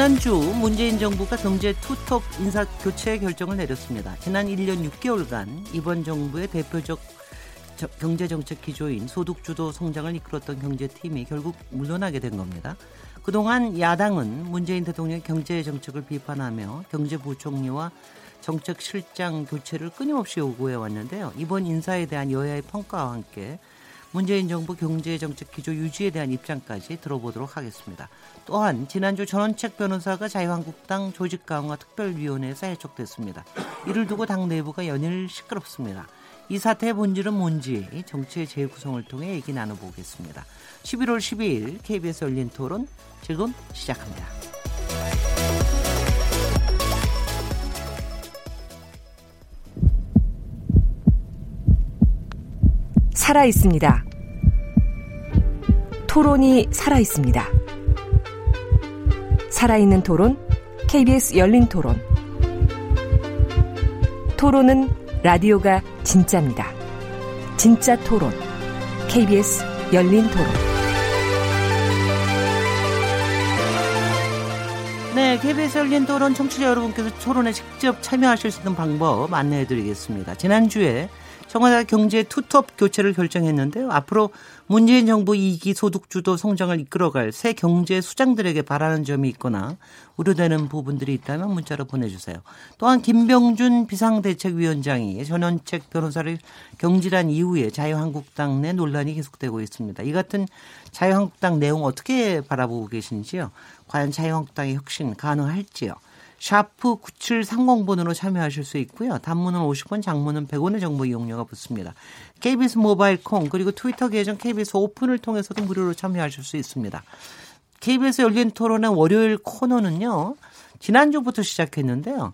지난주 문재인 정부가 경제 투톱 인사 교체 결정을 내렸습니다. 지난 1년 6개월간 이번 정부의 대표적 경제 정책 기조인 소득 주도 성장을 이끌었던 경제팀이 결국 물러나게 된 겁니다. 그동안 야당은 문재인 대통령의 경제 정책을 비판하며 경제부총리와 정책 실장 교체를 끊임없이 요구해 왔는데요. 이번 인사에 대한 여야의 평가와 함께 문재인 정부 경제 정책 기조 유지에 대한 입장까지 들어보도록 하겠습니다. 또한 지난주 전원책 변호사가 자유한국당 조직 강화 특별위원회에서 해촉됐습니다. 이를 두고 당 내부가 연일 시끄럽습니다. 이 사태의 본질은 뭔지 정치의 재구성을 통해 얘기 나눠보겠습니다. 11월 12일 KBS 열린 토론 지금 시작합니다. 살아 있습니다. 토론이 살아 있습니다. 살아있는 토론, KBS 열린 토론. 토론은 라디오가 진짜입니다. 진짜 토론, KBS 열린 토론. 네, KBS 열린 토론 청취자 여러분께서 토론에 직접 참여하실 수 있는 방법 안내해 드리겠습니다. 지난주에 청와대 경제 투톱 교체를 결정했는데요. 앞으로 문재인 정부 2기 소득주도 성장을 이끌어갈 새 경제 수장들에게 바라는 점이 있거나 우려되는 부분들이 있다면 문자로 보내주세요. 또한 김병준 비상대책위원장이 전원책 변호사를 경질한 이후에 자유한국당 내 논란이 계속되고 있습니다. 이 같은 자유한국당 내용 어떻게 바라보고 계신지요? 과연 자유한국당의 혁신 가능할지요? 샤프 9730번으로 참여하실 수 있고요. 단문은 50원, 장문은 100원의 정보 이용료가 붙습니다. KBS 모바일 콩 그리고 트위터 계정 KBS 오픈을 통해서도 무료로 참여하실 수 있습니다. KBS 열린 토론의 월요일 코너는요. 지난주부터 시작했는데요.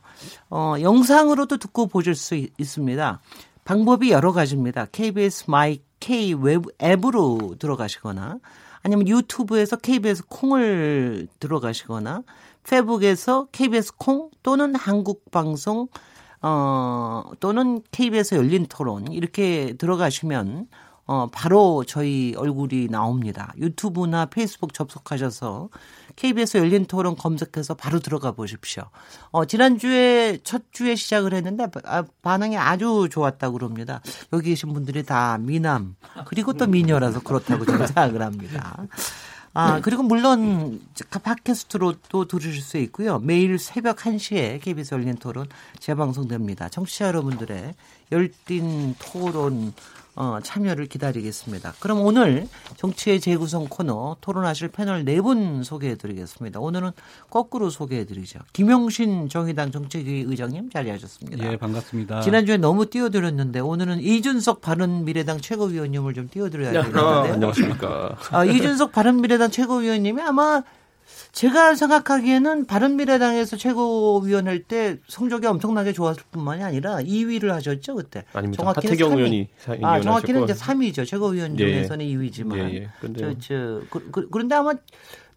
어, 영상으로도 듣고 보실 수 있 습니다. 방법이 여러 가지입니다. KBS 마이 K 웹 앱으로 들어가시거나 아니면 유튜브에서 KBS 콩을 들어가시거나 페북에서 KBS 콩 또는 한국방송 어 또는 KBS 열린 토론 이렇게 들어가시면 어 바로 저희 얼굴이 나옵니다. 유튜브나 페이스북 접속하셔서 KBS 열린 토론 검색해서 바로 들어가 보십시오. 어 지난주에 첫 주에 시작을 했는데 아, 반응이 아주 좋았다고 그럽니다. 여기 계신 분들이 다 미남 그리고 또 미녀라서 그렇다고 저는 생각을 합니다. 아, 그리고 물론 팟캐스트로도 들으실 수 있고요. 매일 새벽 1시에 KBS 열린 토론 재방송됩니다. 청취자 여러분들의 열띤 토론 어, 참여를 기다리겠습니다. 그럼 오늘 정치의 재구성 코너 토론하실 패널 네 분 소개해드리겠습니다. 오늘은 거꾸로 소개해드리죠. 김영신 정의당 정책위 의장님 자리하셨습니다. 예, 반갑습니다. 지난주에 너무 띄워드렸는데 오늘은 이준석 바른미래당 최고위원님을 좀 띄워드려야 되는데. 아, 안녕하십니까. 아, 이준석 바른미래당 최고위원님이 아마 제가 생각하기에는 바른미래당에서 최고위원 할 때 성적이 엄청나게 좋았을 뿐만이 아니라 2위를 하셨죠 그때. 아닙니다. 정확히는 하태경 3위. 의원이 아 정확히는 이제 3위죠 최고위원 예, 예. 중에서는 예. 2위지만. 예, 예. 저, 저 그, 그, 그런데 아마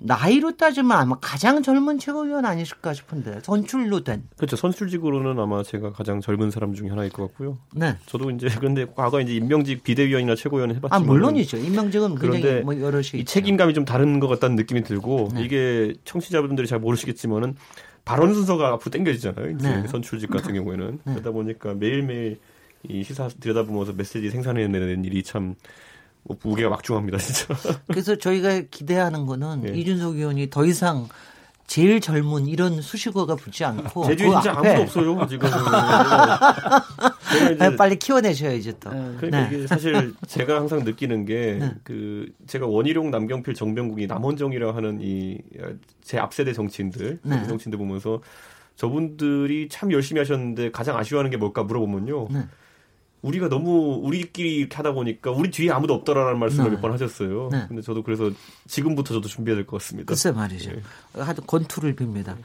나이로 따지면 아마 가장 젊은 최고위원 아니실까 싶은데 선출로 된. 그렇죠. 선출직으로는 아마 제가 가장 젊은 사람 중에 하나일 것 같고요. 네. 저도 이제 그런데 과거 이제 임명직 비대위원이나 최고위원 해봤지만. 아 물론이죠. 임명직은 굉장히 뭐 여럿이 이 책임감이 좀 다른 것 같다는 느낌이 들고 네. 이게 청취자분들이 잘 모르시겠지만은 발언 순서가 앞으로 당겨지잖아요. 네. 선출직 같은 경우에는 네. 그러다 보니까 매일 매일 이 시사 들여다보면서 메시지 생산해내는 일이 참뭐 무게가 막중합니다, 진짜. 그래서 저희가 기대하는 거는 네. 이준석 의원이 더 이상 제일 젊은 이런 수식어가 붙지 않고 제주에 진짜 앞에. 아무도 없어요 지금. 네, 빨리 키워내셔야죠 또. 네. 그러니까 네. 이게 사실 제가 항상 느끼는 게그 네. 그 제가 원희룡, 남경필, 정병국이 남원정이라고 하는 이 제 앞세대 정치인들 네. 정치인들 보면서 저분들이 참 열심히 하셨는데 가장 아쉬워하는 게 뭘까 물어보면요. 네. 우리가 너무 우리끼리 이렇게 하다 보니까 우리 뒤에 아무도 없더라라는 말씀을 네. 몇번 하셨어요. 네. 근데 저도 그래서 지금부터 저도 준비해야 될 것 같습니다. 글쎄 말이죠. 네. 하여튼 권투를 빕니다.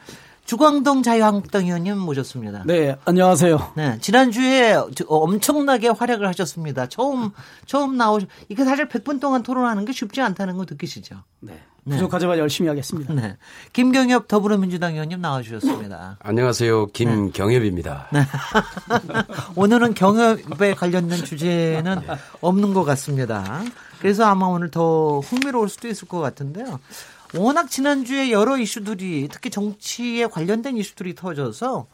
주광동 자유한국당 의원님 모셨습니다. 네, 안녕하세요. 네, 지난주에 엄청나게 활약을 하셨습니다. 처음, 처음 나오셨, 이게 사실 100분 동안 토론하는 게 쉽지 않다는 거 느끼시죠? 네. 네. 부족하지만 열심히 하겠습니다. 네. 김경엽 더불어민주당 의원님 나와주셨습니다. 안녕하세요. 김경엽입니다. 네. 오늘은 경엽에 관련된 주제는 없는 것 같습니다. 그래서 아마 오늘 더 흥미로울 수도 있을 것 같은데요. 워낙 지난주에 여러 이슈들이 특히 정치에 관련된 이슈들이 터져서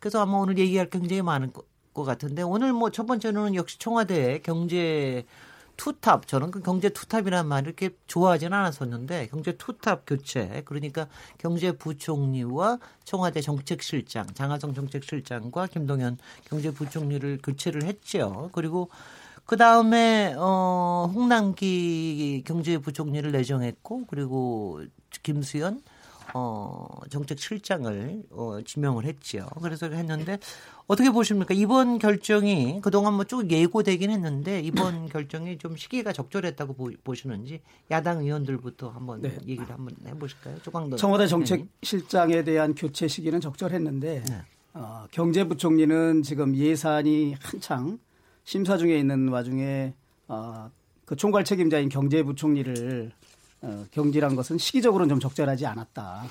그래서 아마 오늘 얘기할 게 굉장히 많을 것 같은데 오늘 뭐 첫 번째는 역시 청와대 경제 투톱 저는 그 경제 투톱이라는 말을 이렇게 좋아하지는 않았었는데 경제 투톱 교체 그러니까 경제부총리와 청와대 정책실장 장하성 정책실장과 김동연 경제부총리를 교체를 했죠. 그리고 그 다음에 어 홍남기 경제부총리를 내정했고 그리고 김수현 어 정책 실장을 어 지명을 했지요. 그래서 했는데 어떻게 보십니까? 이번 결정이 그동안 뭐 쭉 예고되긴 했는데 이번 결정이 좀 시기가 적절했다고 보, 시는지 야당 의원들부터 한번 네. 얘기를 한번 해보실까요? 조광도 청와대 정책 실장에 대한 교체 시기는 적절했는데 네. 어, 경제부총리는 지금 예산이 한창 심사 중에 있는 와중에 어, 그 총괄 책임자인 경제부총리를 어, 경질한 것은 시기적으로는 좀 적절하지 않았다.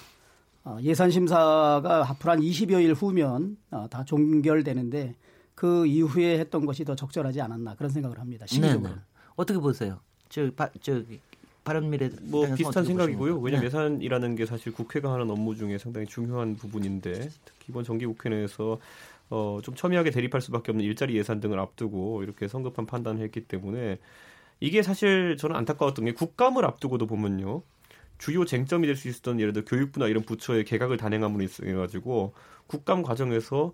어, 예산 심사가 앞으로 한 20여일 후면 어, 다 종결되는데 그 이후에 했던 것이 더 적절하지 않았나 그런 생각을 합니다. 시기적으로. 네네. 어떻게 보세요? 저, 바, 저 바른미래 뭐 비슷한 생각이고요. 왜냐하면 네. 예산이라는 게 사실 국회가 하는 업무 중에 상당히 중요한 부분인데 특히 이번 정기국회 내에서 어, 좀 첨예하게 대립할 수밖에 없는 일자리 예산 등을 앞두고 이렇게 성급한 판단을 했기 때문에 이게 사실 저는 안타까웠던 게 국감을 앞두고도 보면요. 주요 쟁점이 될 수 있었던 예를 들어 교육부나 이런 부처의 개각을 단행함으로 인해가지고 국감 과정에서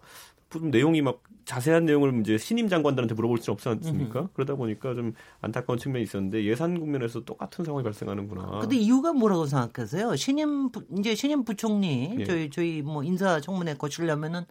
좀 내용이 막 자세한 내용을 이제 신임 장관들한테 물어볼 수는 없지 않습니까? 음흠. 그러다 보니까 좀 안타까운 측면이 있었는데 예산 국면에서 똑같은 상황이 발생하는구나. 근데 이유가 뭐라고 생각하세요? 신임 이제 신임 부총리 예. 저희 저희 뭐 인사 청문회 거치려면은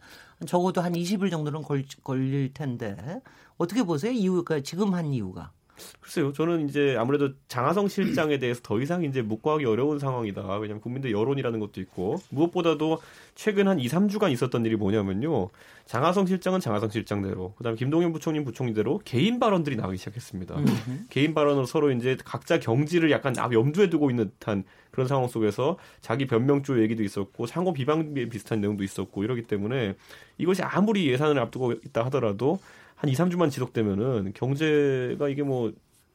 적어도 한 20일 정도는 걸, 걸릴 텐데 어떻게 보세요? 이유가 지금 한 이유가? 글쎄요. 저는 이제 아무래도 장하성 실장에 대해서 더 이상 이제 묵과하기 어려운 상황이다. 왜냐하면 국민들 여론이라는 것도 있고 무엇보다도 최근 한 2, 3주간 있었던 일이 뭐냐면요. 장하성 실장은 장하성 실장대로, 그다음에 김동연 부총리 부총리대로 개인 발언들이 나오기 시작했습니다. 음. 개인 발언으로 서로 이제 각자 경지를 약간 염두에 두고 있는 듯한 그런 상황 속에서 자기 변명조 얘기도 있었고 상호 비방 비슷한 내용도 있었고 이러기 때문에 이것이 아무리 예산을 앞두고 있다 하더라도 한 2, 3주만 지속되면은 경제가 이게 뭐,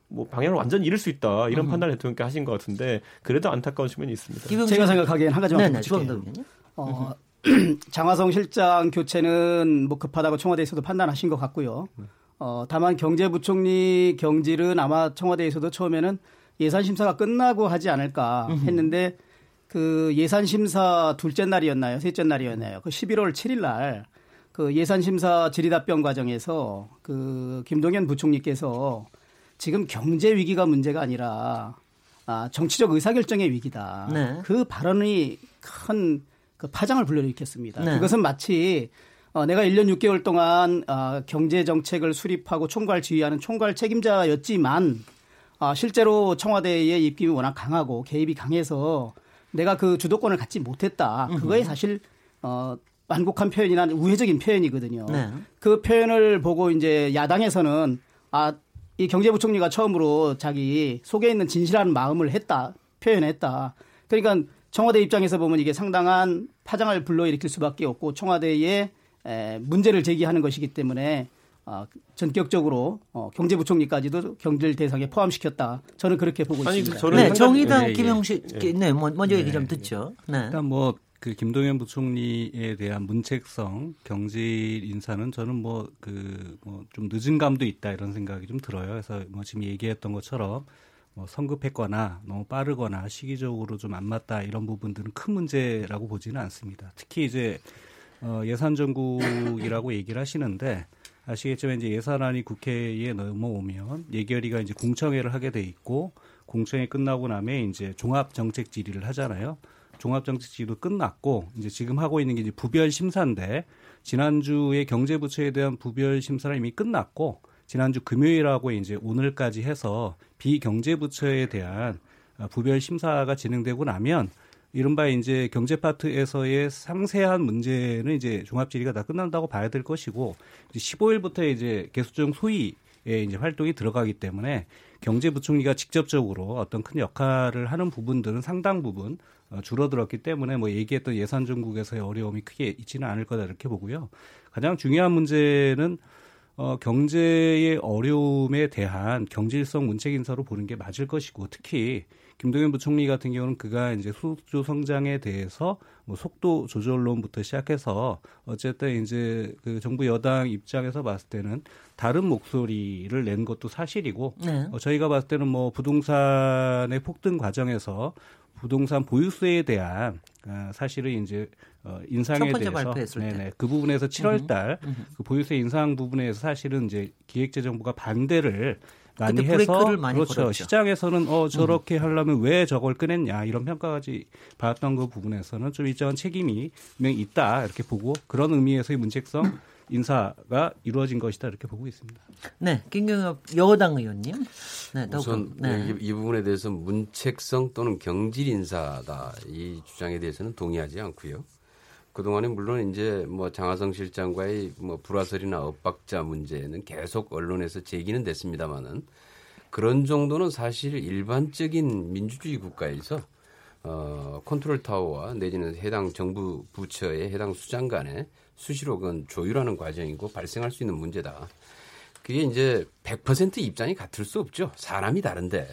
뭐 방향을 완전히 잃을 수 있다. 이런 음. 판단을 대통령께 하신 것 같은데 그래도 안타까운 측면이 있습니다. 제가 생각하기엔 한 가지만 네, 더 붙일게요. 어, 장화성 실장 교체는 뭐 급하다고 청와대에서도 판단하신 것 같고요. 어, 다만 경제부총리 경질은 아마 청와대에서도 처음에는 예산 심사가 끝나고 하지 않을까 했는데 그 예산 심사 둘째 날이었나요? 셋째 날이었나요? 그 11월 7일 날 그 예산심사 질의답변 과정에서 그 김동연 부총리께서 지금 경제 위기가 문제가 아니라 아, 정치적 의사결정의 위기다. 네. 그 발언이 큰 그 파장을 불러일으켰습니다. 네. 그것은 마치 어, 내가 1년 6개월 동안 어, 경제 정책을 수립하고 총괄 지휘하는 총괄 책임자였지만 어, 실제로 청와대의 입김이 워낙 강하고 개입이 강해서 내가 그 주도권을 갖지 못했다. 그거에 사실 어, 완곡한 표현이나 우회적인 표현이거든요. 네. 그 표현을 보고 이제 야당에서는 아, 이 경제부총리가 처음으로 자기 속에 있는 진실한 마음을 했다, 표현했다. 그러니까 청와대 입장에서 보면 이게 상당한 파장을 불러일으킬 수밖에 없고 청와대에 에, 문제를 제기하는 것이기 때문에 어, 전격적으로 어, 경제부총리까지도 경질 대상에 포함시켰다. 저는 그렇게 보고 아니, 있습니다. 저는 네, 정의당 예, 예, 김영식 예. 네, 먼저 얘기 좀 듣죠. 네. 일단 뭐 그 김동연 부총리에 대한 문책성 경질 인사는 저는 뭐 그 뭐 좀 늦은 감도 있다 이런 생각이 좀 들어요. 그래서 뭐 지금 얘기했던 것처럼 뭐 성급했거나 너무 빠르거나 시기적으로 좀 안 맞다 이런 부분들은 큰 문제라고 보지는 않습니다. 특히 이제 어 예산 정국이라고 얘기를 하시는데 아시겠지만 이제 예산안이 국회에 넘어오면 예결위가 이제 공청회를 하게 돼 있고 공청회 끝나고 나면 이제 종합 정책 질의를 하잖아요. 종합정책지도 끝났고 이제 지금 하고 있는 게 이제 부별 심사인데 지난주에 경제부처에 대한 부별 심사는 이미 끝났고 지난주 금요일하고 이제 오늘까지 해서 비경제부처에 대한 부별 심사가 진행되고 나면 이른바 이제 경제 파트에서의 상세한 문제는 이제 종합 질의가 다 끝난다고 봐야 될 것이고 15일부터 이제 개수정 소위에 이제 활동이 들어가기 때문에 경제부총리가 직접적으로 어떤 큰 역할을 하는 부분들은 상당 부분 어, 줄어들었기 때문에 뭐 얘기했던 예산 정국에서의 어려움이 크게 있지는 않을 거다 이렇게 보고요. 가장 중요한 문제는 어, 경제의 어려움에 대한 경질성 문책 인사로 보는 게 맞을 것이고 특히 김동연 부총리 같은 경우는 그가 이제 수조 성장에 대해서 뭐 속도 조절론부터 시작해서 어쨌든 이제 그 정부 여당 입장에서 봤을 때는 다른 목소리를 낸 것도 사실이고 네. 어, 저희가 봤을 때는 뭐 부동산의 폭등 과정에서 부동산 보유세에 대한 아, 사실은 이제 어, 인상에 대해서 네네, 그 부분에서 7월달 그 보유세 인상 부분에서 사실은 이제 기획재정부가 반대를 많이 해서 많이 그렇죠. 걸었죠. 시장에서는 어 저렇게 하려면 왜 저걸 꺼냈냐 이런 평가까지 받았던 그 부분에서는 좀 일정한 책임이 분명히 있다 이렇게 보고 그런 의미에서의 문책성 인사가 이루어진 것이다 이렇게 보고 있습니다. 네, 김경엽 여당 의원님. 네, 우선 네. 이, 이, 부분에 대해서 문책성 또는 경질 인사다 이 주장에 대해서는 동의하지 않고요. 그동안에 물론 이제 뭐 장하성 실장과의 뭐 불화설이나 엇박자 문제는 계속 언론에서 제기는 됐습니다만은 그런 정도는 사실 일반적인 민주주의 국가에서 어, 컨트롤 타워와 내지는 해당 정부 부처의 해당 수장 간에 수시로 그건 조율하는 과정이고 발생할 수 있는 문제다. 그게 이제 100% 입장이 같을 수 없죠. 사람이 다른데.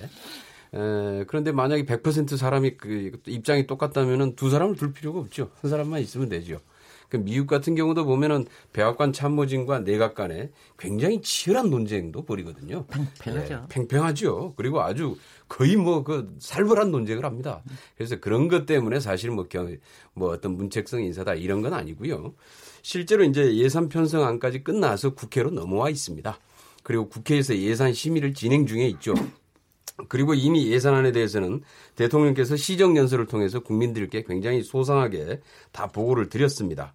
에, 그런데 만약에 100% 사람이 그 입장이 똑같다면은 두 사람을 둘 필요가 없죠. 한 사람만 있으면 되죠. 그 미국 같은 경우도 보면은 백악관 참모진과 내각 간에 굉장히 치열한 논쟁도 벌이거든요. 팽팽하죠. 네, 팽팽하죠. 그리고 아주 거의 뭐 그 살벌한 논쟁을 합니다. 그래서 그런 것 때문에 사실 뭐, 경, 뭐 어떤 문책성 인사다 이런 건 아니고요. 실제로 이제 예산 편성안까지 끝나서 국회로 넘어와 있습니다. 그리고 국회에서 예산 심의를 진행 중에 있죠. 그리고 이미 예산안에 대해서는 대통령께서 시정연설을 통해서 국민들께 굉장히 소상하게 다 보고를 드렸습니다.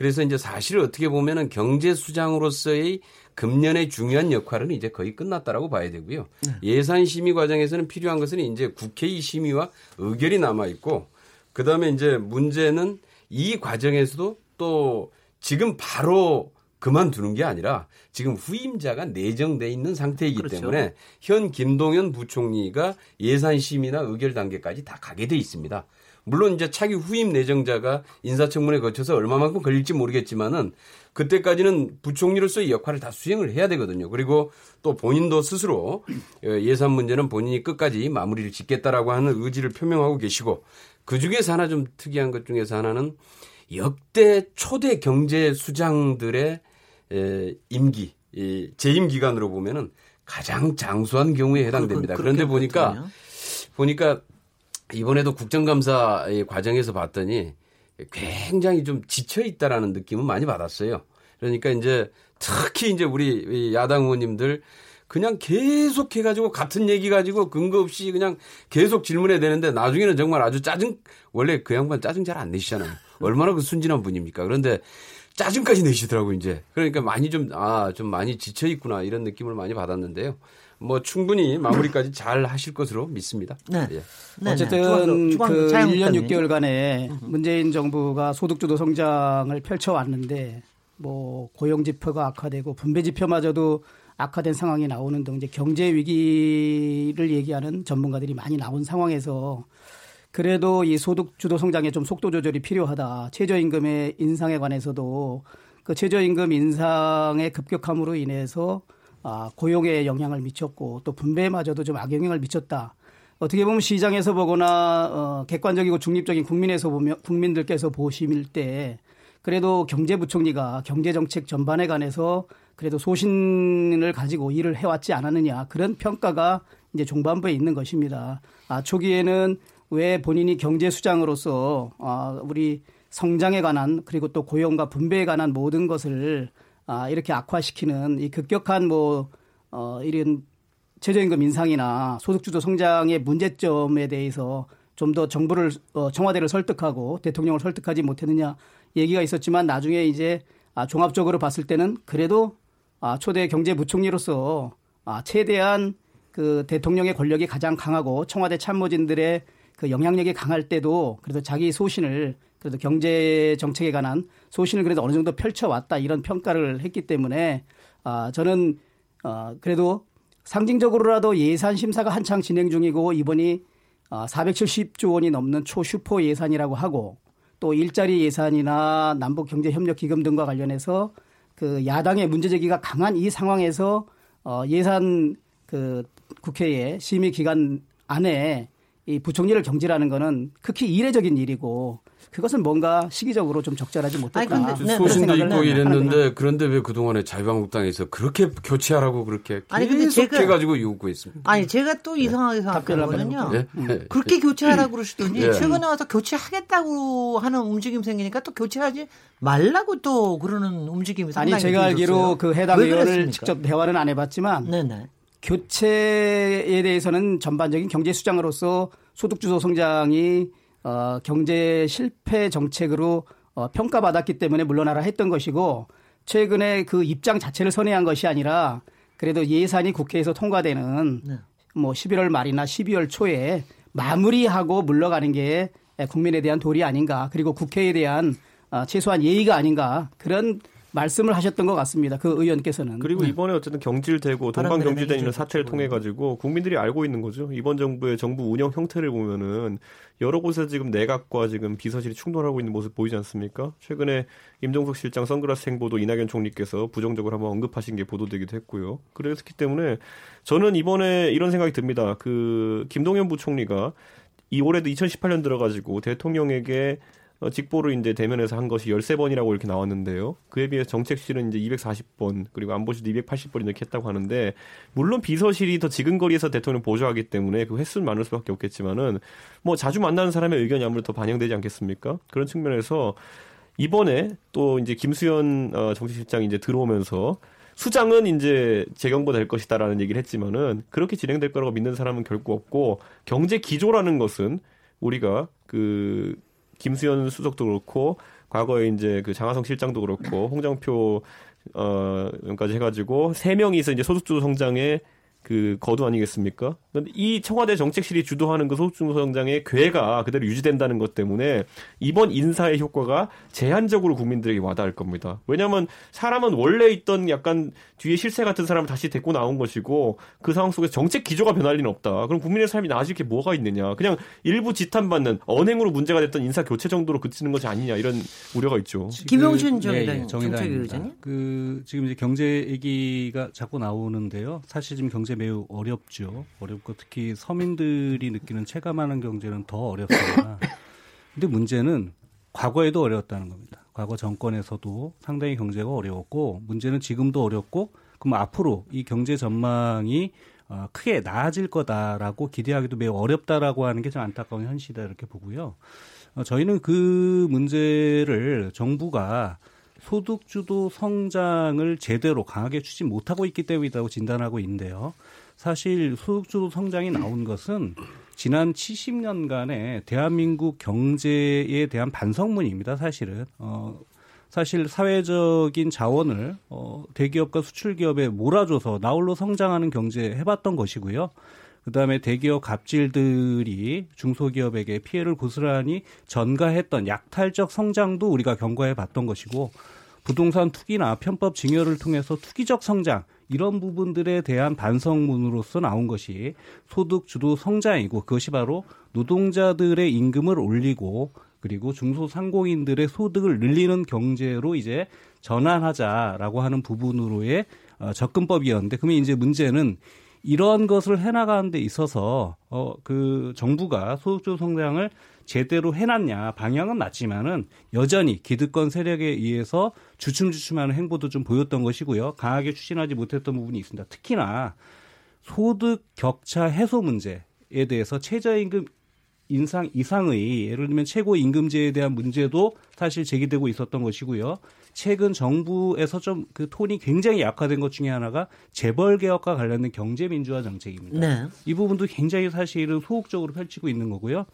그래서 이제 사실 어떻게 보면은 경제 수장으로서의 금년의 중요한 역할은 이제 거의 끝났다라고 봐야 되고요. 네. 예산 심의 과정에서는 필요한 것은 이제 국회의 심의와 의결이 남아 있고 그다음에 이제 문제는 이 과정에서도 또 지금 바로 그만두는 게 아니라 지금 후임자가 내정돼 있는 상태이기 그렇죠. 때문에 현 김동연 부총리가 예산 심의나 의결 단계까지 다 가게 돼 있습니다. 물론 이제 차기 후임 내정자가 인사청문회 거쳐서 얼마만큼 걸릴지 모르겠지만은 그때까지는 부총리로서의 역할을 다 수행을 해야 되거든요. 그리고 또 본인도 스스로 어, 예산 문제는 본인이 끝까지 마무리를 짓겠다라고 하는 의지를 표명하고 계시고 그 중에서 하나 좀 특이한 것 중에서 하나는 역대 초대 경제 수장들의 에, 임기, 이 재임 기간으로 보면은 가장 장수한 경우에 해당됩니다. 그, 그런데 보니까. 보니까 이번에도 국정감사 과정에서 봤더니 굉장히 좀 지쳐 있다라는 느낌은 많이 받았어요. 그러니까 이제 특히 이제 우리 야당 의원님들 그냥 계속 해가지고 같은 얘기 가지고 근거 없이 그냥 계속 질문해야 되는데 나중에는 정말 아주 짜증 원래 그 양반 짜증 잘 안 내시잖아요. 얼마나 그 순진한 분입니까? 그런데 짜증까지 내시더라고 이제. 그러니까 많이 좀 아 좀 많이 지쳐 있구나 이런 느낌을 많이 받았는데요. 뭐 충분히 마무리까지 잘 하실 것으로 믿습니다. 네. 예. 네, 어쨌든 네. 그 1년 6개월간에 문재인 정부가 소득주도 성장을 펼쳐왔는데 뭐 고용 지표가 악화되고 분배 지표마저도 악화된 상황이 나오는 등 이제 경제 위기를 얘기하는 전문가들이 많이 나온 상황에서 그래도 이 소득 주도 성장에 좀 속도 조절이 필요하다. 최저임금의 인상에 관해서도 그 최저임금 인상의 급격함으로 인해서 아, 고용에 영향을 미쳤고 또 분배마저도 좀 악영향을 미쳤다. 어떻게 보면 시장에서 보거나 어, 객관적이고 중립적인 국민에서 보면 국민들께서 보실 때 그래도 경제부총리가 경제정책 전반에 관해서 그래도 소신을 가지고 일을 해왔지 않았느냐 그런 평가가 이제 중반부에 있는 것입니다. 아, 초기에는 왜 본인이 경제수장으로서 아, 우리 성장에 관한 그리고 또 고용과 분배에 관한 모든 것을 아, 이렇게 악화시키는 이 급격한 뭐, 어, 이런 최저임금 인상이나 소득주도 성장의 문제점에 대해서 좀 더 정부를, 어, 청와대를 설득하고 대통령을 설득하지 못했느냐 얘기가 있었지만 나중에 이제 아, 종합적으로 봤을 때는 그래도 아, 초대 경제부총리로서 아, 최대한 그 대통령의 권력이 가장 강하고 청와대 참모진들의 그 영향력이 강할 때도 그래도 자기 소신을 그래도 경제 정책에 관한 소신을 그래도 어느 정도 펼쳐왔다 이런 평가를 했기 때문에 아 저는 어 그래도 상징적으로라도 예산 심사가 한창 진행 중이고 이번이 어 470조 원이 넘는 초슈퍼 예산이라고 하고 또 일자리 예산이나 남북 경제 협력 기금 등과 관련해서 그 야당의 문제 제기가 강한 이 상황에서 어 예산 그 국회의 심의 기간 안에 이 부총리를 경질하는 거는 극히 이례적인 일이고 그것은 뭔가 시기적으로 좀 적절하지 못했다. 아니, 네, 소신도 있고 이랬는데 그런데 왜 그동안에 자유한국당에서 그렇게 교체하라고 그렇게 아니, 근데 제가, 해가지고 요구했습니다. 아니 제가 또 이상하게 생각하는 거는요. 네? 네. 그렇게 교체하라고 그러시더니 네. 최근에 와서 교체하겠다고 하는 움직임 생기니까 또 교체하지 말라고 또 그러는 움직임이 상당히 아니 제가 알기로 그 해당 의원을 직접 대화는 안 해봤지만 네네. 교체에 대해서는 전반적인 경제 수장으로서 소득주도 성장이 어, 경제 실패 정책으로 어, 평가받았기 때문에 물러나라 했던 것이고 최근에 그 입장 자체를 선회한 것이 아니라 그래도 예산이 국회에서 통과되는 네. 뭐 11월 말이나 12월 초에 마무리하고 물러가는 게 국민에 대한 도리 아닌가 그리고 국회에 대한 어, 최소한 예의가 아닌가 그런 말씀을 하셨던 것 같습니다. 그 의원께서는. 그리고 네. 이번에 어쨌든 경질되고 동방 경질되는 사태를 통해 가지고 국민들이 알고 있는 거죠. 이번 정부의 정부 운영 형태를 보면은 여러 곳에서 지금 내각과 지금 비서실이 충돌하고 있는 모습 보이지 않습니까? 최근에 임종석 실장 선글라스 행보도 이낙연 총리께서 부정적으로 한번 언급하신 게 보도되기도 했고요. 그랬기 때문에 저는 이번에 이런 생각이 듭니다. 그 김동연 부총리가 이 올해도 2018년 들어가지고 대통령에게 어, 직보를 이제 대면에서 한 것이 13번이라고 이렇게 나왔는데요. 그에 비해 정책실은 이제 240번, 그리고 안보실도 280번 이렇게 했다고 하는데, 물론 비서실이 더 지근 거리에서 대통령 보조하기 때문에 그 횟수는 많을 수밖에 없겠지만은, 뭐 자주 만나는 사람의 의견이 아무래도 더 반영되지 않겠습니까? 그런 측면에서 이번에 또 이제 김수현 어, 정치실장이 이제 들어오면서 수장은 이제 재경부 될 것이다라는 얘기를 했지만은 그렇게 진행될 거라고 믿는 사람은 결코 없고 경제 기조라는 것은 우리가 그 김수현 수석도 그렇고 과거에 이제 그 장하성 실장도 그렇고 홍장표 어까지 해가지고 세 명이서 이제 소득주도 성장에 그 거두 아니겠습니까? 그런데 이 청와대 정책실이 주도하는 그 소득주도 성장의 궤가 그대로 유지된다는 것 때문에 이번 인사의 효과가 제한적으로 국민들에게 와닿을 겁니다. 왜냐하면 사람은 원래 있던 약간 뒤에 실세 같은 사람을 다시 데리고 나온 것이고 그 상황 속에서 정책 기조가 변할 리는 없다. 그럼 국민의 삶이 나아질 게 뭐가 있느냐? 그냥 일부 지탄받는 언행으로 문제가 됐던 인사 교체 정도로 그치는 것이 아니냐 이런 우려가 있죠. 김용준 정의당 예, 예, 정의당입니다. 그 지금 이제 경제 얘기가 자꾸 나오는데요. 사실 지금 경제 매우 어렵죠. 어렵고 특히 서민들이 느끼는 체감하는 경제는 더 어렵습니다. 근데 문제는 과거에도 어려웠다는 겁니다. 과거 정권에서도 상당히 경제가 어려웠고 문제는 지금도 어렵고 그럼 앞으로 이 경제 전망이 어, 크게 나아질 거다라고 기대하기도 매우 어렵다라고 하는 게 좀 안타까운 현실이다 이렇게 보고요. 어, 저희는 그 문제를 정부가 소득주도 성장을 제대로 강하게 추진 못하고 있기 때문이라고 진단하고 있는데요. 사실 소득주도 성장이 나온 것은 지난 70년간의 대한민국 경제에 대한 반성문입니다. 사실은 어 사실 사회적인 자원을 어 대기업과 수출 기업에 몰아줘서 나홀로 성장하는 경제 해봤던 것이고요. 그다음에 대기업 갑질들이 중소기업에게 피해를 고스란히 전가했던 약탈적 성장도 우리가 경과해 봤던 것이고 부동산 투기나 편법 증여를 통해서 투기적 성장 이런 부분들에 대한 반성문으로서 나온 것이 소득 주도 성장이고 그것이 바로 노동자들의 임금을 올리고 그리고 중소상공인들의 소득을 늘리는 경제로 이제 전환하자라고 하는 부분으로의 어, 접근법이었는데 그러면 이제 문제는 이러한 것을 해나가는 데 있어서 어 그 정부가 소득주 성장을 제대로 해놨냐 방향은 맞지만은 여전히 기득권 세력에 의해서 주춤주춤하는 행보도 좀 보였던 것이고요 강하게 추진하지 못했던 부분이 있습니다. 특히나 소득 격차 해소 문제에 대해서 최저임금 인상 이상의 예를 들면 최고 임금제에 대한 문제도 사실 제기되고 있었던 것이고요. 최근 정부에서 좀 그 톤이 굉장히 약화된 것 중에 하나가 재벌 개혁과 관련된 경제 민주화 정책입니다. 네. 이 부분도 굉장히 사실은 소극적으로 펼치고 있는 거고요.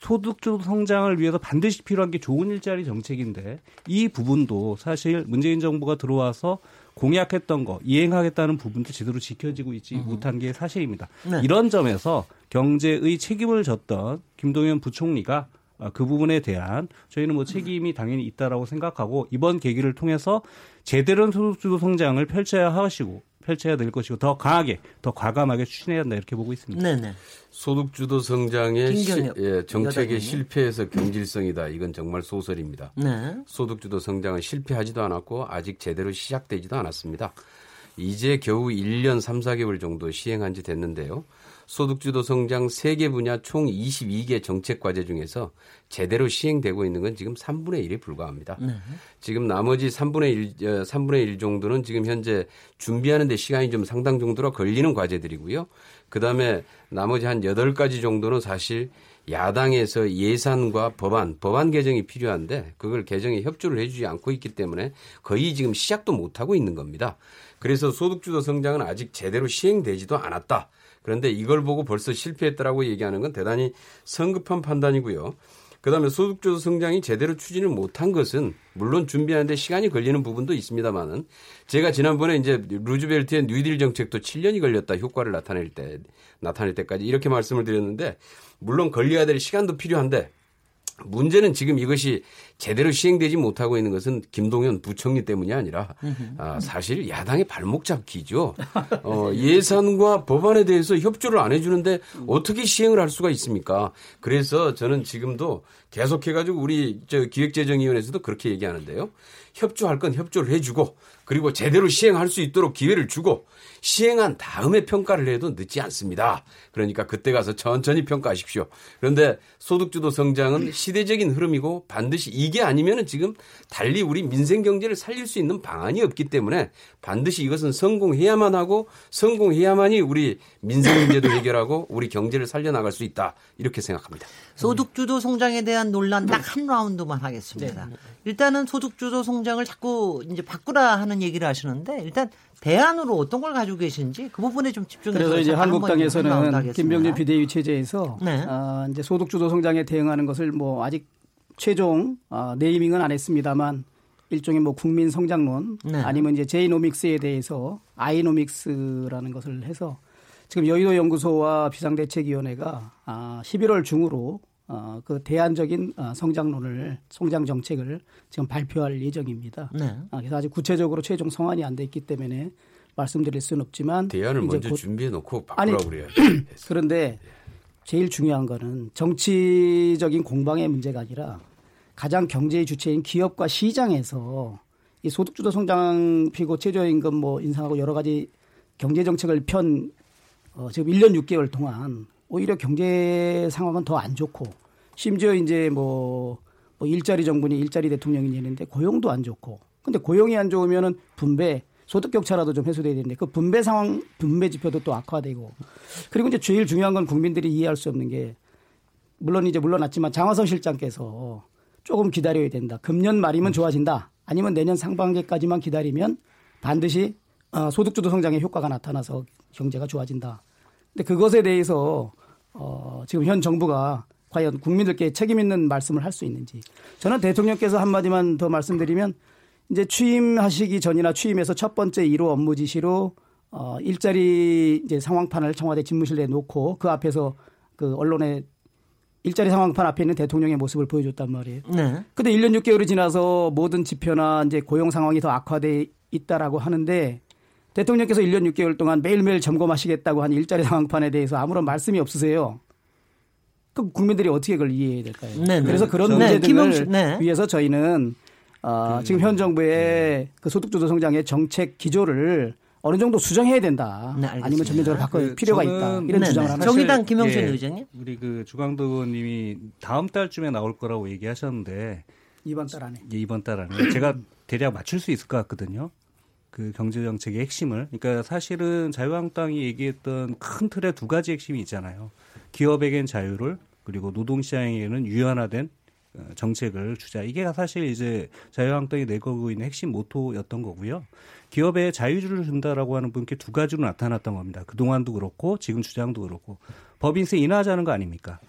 소득주 성장을 위해서 반드시 필요한 게 좋은 일자리 정책인데 이 부분도 사실 문재인 정부가 들어와서 공약했던 거 이행하겠다는 부분도 제대로 지켜지고 있지 음. 못한 게 사실입니다. 네. 이런 점에서 경제의 책임을 졌던 김동연 부총리가 아, 그 부분에 대한 저희는 뭐 책임이 당연히 있다라고 생각하고 이번 계기를 통해서 제대로 소득주도 성장을 펼쳐야 하시고 펼쳐야 될 것이고 더 강하게 더 과감하게 추진해야 한다 이렇게 보고 있습니다. 네네. 소득주도 성장의 시, 예, 정책의 여당이. 실패에서 경질성이다. 이건 정말 소설입니다. 네. 소득주도 성장은 실패하지도 않았고 아직 제대로 시작되지도 않았습니다. 이제 겨우 1년 3, 4개월 정도 시행한 지 됐는데요. 소득주도 성장 3개 분야 총 22개 정책 과제 중에서 제대로 시행되고 있는 건 지금 3분의 1에 불과합니다. 네. 지금 나머지 3분의 1, 3분의 어, 1 정도는 지금 현재 준비하는 데 시간이 좀 상당 정도로 걸리는 과제들이고요. 그 다음에 나머지 한 8가지 정도는 사실 야당에서 예산과 법안, 법안 개정이 필요한데 그걸 개정에 협조를 해주지 않고 있기 때문에 거의 지금 시작도 못하고 있는 겁니다. 그래서 소득주도 성장은 아직 제대로 시행되지도 않았다. 그런데 이걸 보고 벌써 실패했다라고 얘기하는 건 대단히 성급한 판단이고요. 그다음에 소득주도 성장이 제대로 추진을 못한 것은 물론 준비하는데 시간이 걸리는 부분도 있습니다만은 제가 지난번에 이제 루즈벨트의 뉴딜 정책도 7년이 걸렸다 효과를 나타낼 때 나타낼 때까지 이렇게 말씀을 드렸는데 물론 걸려야 될 시간도 필요한데 문제는 지금 이것이 제대로 시행되지 못하고 있는 것은 김동연 부총리 때문이 아니라 아, 사실 야당의 발목 잡기죠. 어, 예산과 법안에 대해서 협조를 안 해주는데 어떻게 시행을 할 수가 있습니까? 그래서 저는 지금도 계속해가지고 우리 저 기획재정위원회에서도 그렇게 얘기하는데요. 협조할 건 협조를 해주고 그리고 제대로 시행할 수 있도록 기회를 주고 시행한 다음에 평가를 해도 늦지 않습니다. 그러니까 그때 가서 천천히 평가하십시오. 그런데 소득주도 성장은 시대적인 흐름이고 반드시 이게 아니면은 지금 달리 우리 민생 경제를 살릴 수 있는 방안이 없기 때문에 반드시 이것은 성공해야만 하고 성공해야만이 우리 민생 문제도 해결하고 우리 경제를 살려나갈 수 있다. 이렇게 생각합니다. 소득주도 성장에 대한 논란 딱 한 라운드만 하겠습니다. 네. 일단은 소득주도 성장을 자꾸 이제 바꾸라 하는 얘기를 하시는데 일단 대안으로 어떤 걸 가지고 계신지 그 부분에 좀 집중해서 그래서 이제 한국당에서는 김병준 비대위 체제에서 네. 어, 이제 소득주도 성장에 대응하는 것을 뭐 아직 최종 어, 네이밍은 안 했습니다만 일종의 뭐 국민 성장론 네. 아니면 이제 제이노믹스에 대해서 아이노믹스라는 것을 해서 지금 여의도 연구소와 비상대책위원회가 아 11월 중으로 어, 그 대안적인 어, 성장론을 성장 정책을 지금 발표할 예정입니다. 네. 아, 그래서 아직 구체적으로 최종 성안이 안 돼 있기 때문에 말씀드릴 수는 없지만 대안을 먼저 준비해 놓고 바꾸라고 그래요. 그런데 제일 중요한 거는 정치적인 공방의 문제가 아니라 가장 경제의 주체인 기업과 시장에서 이 소득주도 성장 피고 최저임금 뭐 인상하고 여러 가지 경제 정책을 편 어, 지금 1년 6개월 동안 오히려 경제 상황은 더 안 좋고 심지어 이제 뭐, 뭐 일자리 정부니 일자리 대통령이 되는데 고용도 안 좋고 근데 고용이 안 좋으면은 분배 소득 격차라도 좀 해소돼야 되는데 그 분배 상황 분배 지표도 또 악화되고 그리고 이제 제일 중요한 건 국민들이 이해할 수 없는 게 물론 이제 물러났지만 장화성 실장께서 조금 기다려야 된다. 금년 말이면 좋아진다. 아니면 내년 상반기까지만 기다리면 반드시 어, 소득주도 성장의 효과가 나타나서 경제가 좋아진다. 근데 그것에 대해서 어, 지금 현 정부가 과연 국민들께 책임 있는 말씀을 할 수 있는지. 저는 대통령께서 한마디만 더 말씀드리면 이제 취임하시기 전이나 취임해서 첫 번째 1호 업무 지시로 어, 일자리 이제 상황판을 청와대 집무실에 놓고 그 앞에서 그 언론에 일자리 상황판 앞에 있는 대통령의 모습을 보여줬단 말이에요. 네. 근데 1년 6개월이 지나서 모든 지표나 이제 고용 상황이 더 악화돼 있다라고 하는데 대통령께서 1년 6개월 동안 매일매일 점검하시겠다고 한 일자리 상황판에 대해서 아무런 말씀이 없으세요. 그 국민들이 어떻게 그걸 이해해야 될까요? 네, 네. 그래서 그런 네, 문제들을 네. 위해서 저희는 어, 그, 지금 현 정부의 네. 그 소득주도 성장의 정책 기조를 어느 정도 수정해야 된다. 네, 아니면 전면적으로 바꿔야 그 필요가 있다. 이런 주장을 합니다. 정의당 김영준 예, 의원님. 우리 그 주광도 의원님이 다음 달쯤에 나올 거라고 얘기하셨는데 이번 달 안에. 예, 이번 달 안에. 제가 대략 맞출 수 있을 것 같거든요. 그 경제 정책의 핵심을. 그러니까 사실은 자유한국당이 얘기했던 큰 틀의 두 가지 핵심이 있잖아요. 기업에겐 자유를 그리고 노동 시장에게는 유연화된 어, 정책을 주자. 이게 사실 이제 자유한국당이 내걸고 있는 핵심 모토였던 거고요. 기업에 자유주를 준다라고 하는 분께 두 가지로 나타났던 겁니다. 그동안도 그렇고 지금 주장도 그렇고 법인세 인하하자는 거 아닙니까?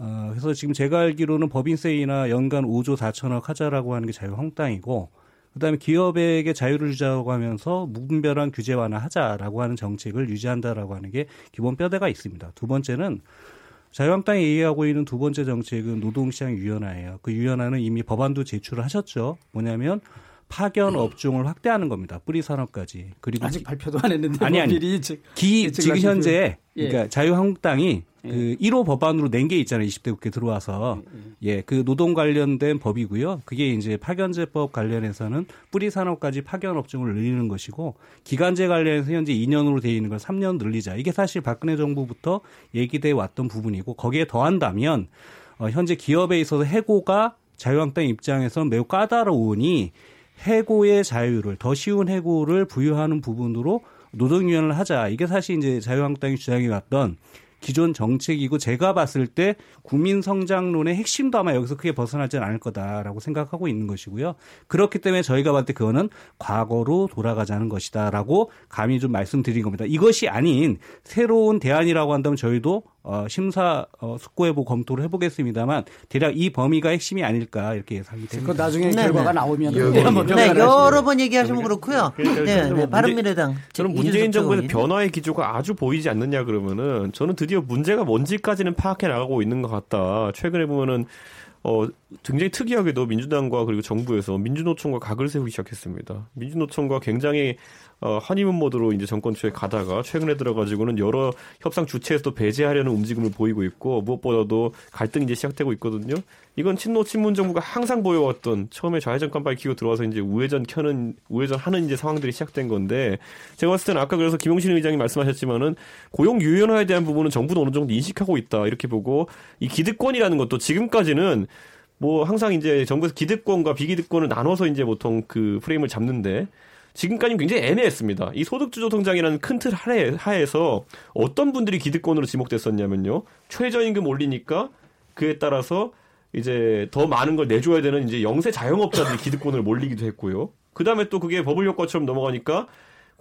어, 그래서 지금 제가 알기로는 법인세 인하 연간 5조 4천억 하자라고 하는 게 자유한국당이고 그다음에 기업에게 자유를 주자고 하면서 무분별한 규제 완화하자라고 하는 정책을 유지한다라고 하는 게 기본 뼈대가 있습니다. 두 번째는 자유한국당이 얘기하고 있는 두 번째 정책은 노동시장 유연화예요. 그 유연화는 이미 법안도 제출을 하셨죠. 뭐냐면 파견 업종을 확대하는 겁니다. 뿌리 산업까지. 그리고 아직 발표도 안 했는데 아니 아니. 기 지금 현재 예. 그러니까 자유한국당이 예. 그 1호 법안으로 낸 게 있잖아요. 20대 국회 들어와서. 예, 그 노동 관련된 법이고요. 그게 이제 파견제법 관련해서는 뿌리 산업까지 파견 업종을 늘리는 것이고 기간제 관련해서 현재 2년으로 돼 있는 걸 3년 늘리자. 이게 사실 박근혜 정부부터 얘기돼 왔던 부분이고 거기에 더한다면 어, 현재 기업에 있어서 해고가 자유한국당 입장에서는 매우 까다로우니 해고의 자유를 더 쉬운 해고를 부여하는 부분으로 노동위원회를 하자. 이게 사실 이제 자유한국당이 주장해 왔던 기존 정책이고 제가 봤을 때 국민 성장론의 핵심도 아마 여기서 크게 벗어나지는 않을 거다라고 생각하고 있는 것이고요. 그렇기 때문에 저희가 봤을 때 그거는 과거로 돌아가자는 것이다라고 감히 좀 말씀드린 겁니다. 이것이 아닌 새로운 대안이라고 한다면 저희도 어, 심사 어, 숙고해보고 검토를 해보겠습니다만 대략 이 범위가 핵심이 아닐까 이렇게 예상이 됩니다. 그 나중에 네, 결과가 네. 나오면 네, 여러 번 얘기하시면 그렇고요. 네, 네, 바른미래당 저는 문재인 정부의 변화의 기조가 아주 보이지 않느냐 그러면은 저는 드디어 문제가 뭔지까지는 파악해 나가고 있는 것 같다. 최근에 보면은 어, 굉장히 특이하게도 민주당과 그리고 정부에서 민주노총과 각을 세우기 시작했습니다. 민주노총과 굉장히 어, 한의문 모드로 이제 정권 초에 가다가 최근에 들어가지고는 여러 협상 주체에서 배제하려는 움직임을 보이고 있고 무엇보다도 갈등이 이제 시작되고 있거든요. 이건 친노 친문 정부가 항상 보여왔던 처음에 좌회전 깜빡이 키고 들어와서 이제 우회전 켜는 우회전 하는 이제 상황들이 시작된 건데 제가 봤을 때는 아까 그래서 김용신 의장이 말씀하셨지만은 고용 유연화에 대한 부분은 정부도 어느 정도 인식하고 있다 이렇게 보고 이 기득권이라는 것도 지금까지는 뭐 항상 이제 정부에서 기득권과 비기득권을 나눠서 이제 보통 그 프레임을 잡는데 지금까지는 굉장히 애매했습니다. 이 소득주도 성장이라는 큰 틀 하에서 어떤 분들이 기득권으로 지목됐었냐면요. 최저임금 올리니까 그에 따라서 이제 더 많은 걸 내줘야 되는 이제 영세 자영업자들이 기득권을 몰리기도 했고요. 그 다음에 또 그게 버블 효과처럼 넘어가니까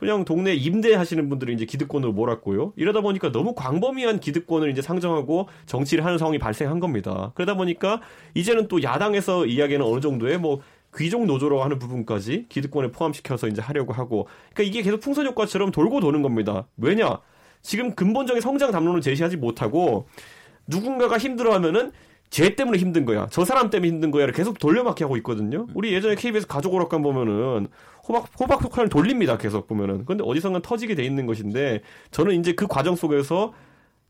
그냥 동네 임대하시는 분들이 이제 기득권으로 몰았고요. 이러다 보니까 너무 광범위한 기득권을 이제 상정하고 정치를 하는 상황이 발생한 겁니다. 그러다 보니까 이제는 또 야당에서 이야기는 어느 정도의 뭐 귀족 노조라고 하는 부분까지 기득권에 포함시켜서 이제 하려고 하고 그러니까 이게 계속 풍선 효과처럼 돌고 도는 겁니다. 왜냐? 지금 근본적인 성장 담론을 제시하지 못하고 누군가가 힘들어하면은 쟤 때문에 힘든 거야. 저 사람 때문에 힘든 거야를 계속 돌려막기 하고 있거든요. 우리 예전에 KBS 가족 오락관 보면은 호박 호박 효과를 돌립니다. 계속 보면은. 근데 어디선가 터지게 돼 있는 것인데 저는 이제 그 과정 속에서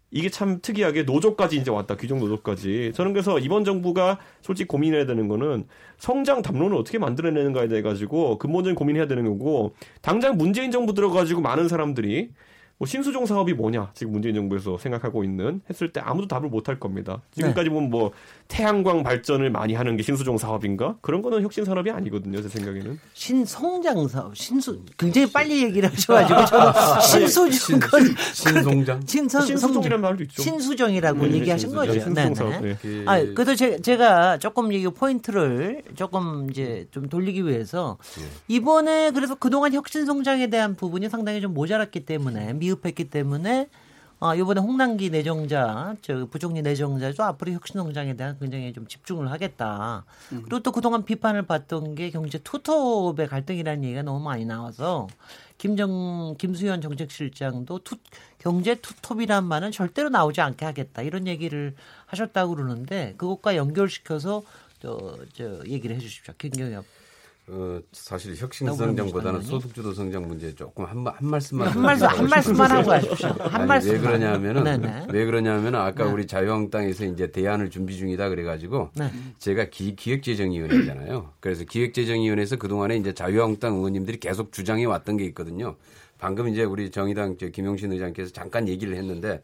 이게 참 특이하게 노조까지 이제 왔다. 귀족 노조까지. 저는 그래서 이번 정부가 솔직히 고민해야 되는 거는 성장 담론을 어떻게 만들어내는가에 대해 가지고 근본적인 고민해야 되는 거고 당장 문재인 정부 들어가지고 많은 사람들이 뭐 신수종 사업이 뭐냐 지금 문재인 정부에서 생각하고 있는 했을 때 아무도 답을 못 할 겁니다. 지금까지 네. 보면 뭐 태양광 발전을 많이 하는 게 신수종 사업인가 그런 거는 혁신 산업이 아니거든요 제 생각에는. 신성장 사업 신수 굉장히 빨리 얘기를 하셔가지고 저는 신수종 신성장 신성 신수종이라는 말도 있죠. 신수종이라고 네, 얘기하신 신수종. 거죠. 네, 네. 네. 그... 아 그래도 제, 제가 조금 이 포인트를 조금 이제 좀 돌리기 위해서 네. 이번에 그래서 그동안 혁신 성장에 대한 부분이 상당히 좀 모자랐기 때문에 미흡했기 때문에 어, 이번에 홍남기 내정자, 저 부총리 내정자도 앞으로 혁신농장에 대한 굉장히 좀 집중을 하겠다. 음. 그리고 또 그동안 비판을 받던 게 경제 투톱의 갈등이라는 얘기가 너무 많이 나와서 김정 김수현 정책실장도 투, 경제 투톱이란 말은 절대로 나오지 않게 하겠다 이런 얘기를 하셨다고 그러는데 그것과 연결시켜서 저, 저 얘기를 해주십시오. 김경엽 어, 사실 혁신 성장보다는 소득주도 성장 문제 조금 한, 한 말씀만 한 말씀 한 말씀만 하고 가십시오. 한 말씀. 왜 그러냐면은 네네. 왜 그러냐면은 아까 네. 우리 자유한국당에서 이제 대안을 준비 중이다 그래가지고 네. 제가 기, 기획재정위원회잖아요. 그래서 기획재정위원회에서 그 동안에 이제 자유한국당 의원님들이 계속 주장해 왔던 게 있거든요. 방금 이제 우리 정의당 김용신 의장께서 잠깐 얘기를 했는데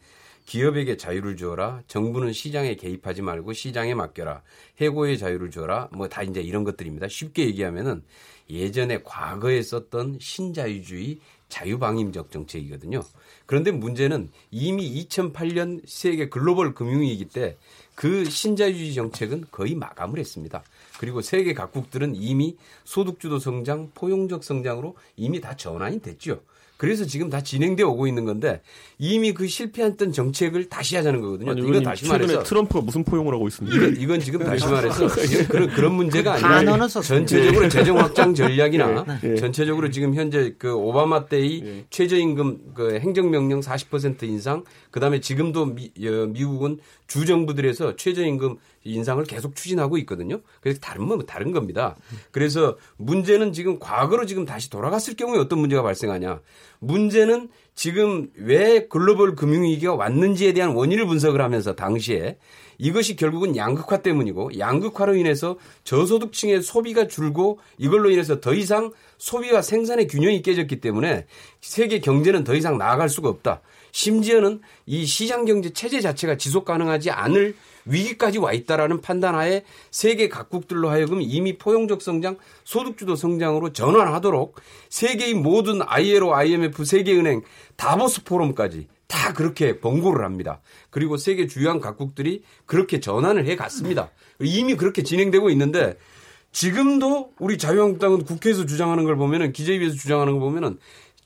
기업에게 자유를 주어라. 정부는 시장에 개입하지 말고 시장에 맡겨라. 해고의 자유를 주어라. 뭐 다 이제 이런 것들입니다. 쉽게 얘기하면은 예전에 과거에 썼던 신자유주의 자유방임적 정책이거든요. 그런데 문제는 이미 2008년 세계 글로벌 금융위기 때 그 신자유주의 정책은 거의 마감을 했습니다. 그리고 세계 각국들은 이미 소득주도 성장, 포용적 성장으로 이미 다 전환이 됐죠. 그래서 지금 다 진행되어 오고 있는 건데 이미 그 실패했던 정책을 다시 하자는 거거든요. 아니, 이건 다시 말해서 트럼프가 무슨 포용을 하고 있습니까? 이건, 이건 지금 다시 말해서 그런 그런 문제가 아니라 전체적으로 재정 확장 전략이나 네. 전체적으로 지금 현재 그 오바마 때의 네. 최저임금 그 행정명령 40% 인상 그다음에 지금도 미, 어, 미국은 주정부들에서 최저임금 인상을 계속 추진하고 있거든요. 그래서 다른 뭐 다른 겁니다. 그래서 문제는 지금 과거로 지금 다시 돌아갔을 경우에 어떤 문제가 발생하냐? 문제는 지금 왜 글로벌 금융위기가 왔는지에 대한 원인을 분석을 하면서 당시에 이것이 결국은 양극화 때문이고 양극화로 인해서 저소득층의 소비가 줄고 이걸로 인해서 더 이상 소비와 생산의 균형이 깨졌기 때문에 세계 경제는 더 이상 나아갈 수가 없다. 심지어는 이 시장 경제 체제 자체가 지속 가능하지 않을 위기까지 와 있다라는 판단하에 세계 각국들로 하여금 이미 포용적 성장, 소득주도 성장으로 전환하도록 세계의 모든 ILO, IMF, 세계은행, 다보스 포럼까지 다 그렇게 번고를 합니다. 그리고 세계 주요한 각국들이 그렇게 전환을 해 갔습니다. 이미 그렇게 진행되고 있는데 지금도 우리 자유한국당은 국회에서 주장하는 걸 보면은 기재위에서 주장하는 걸 보면은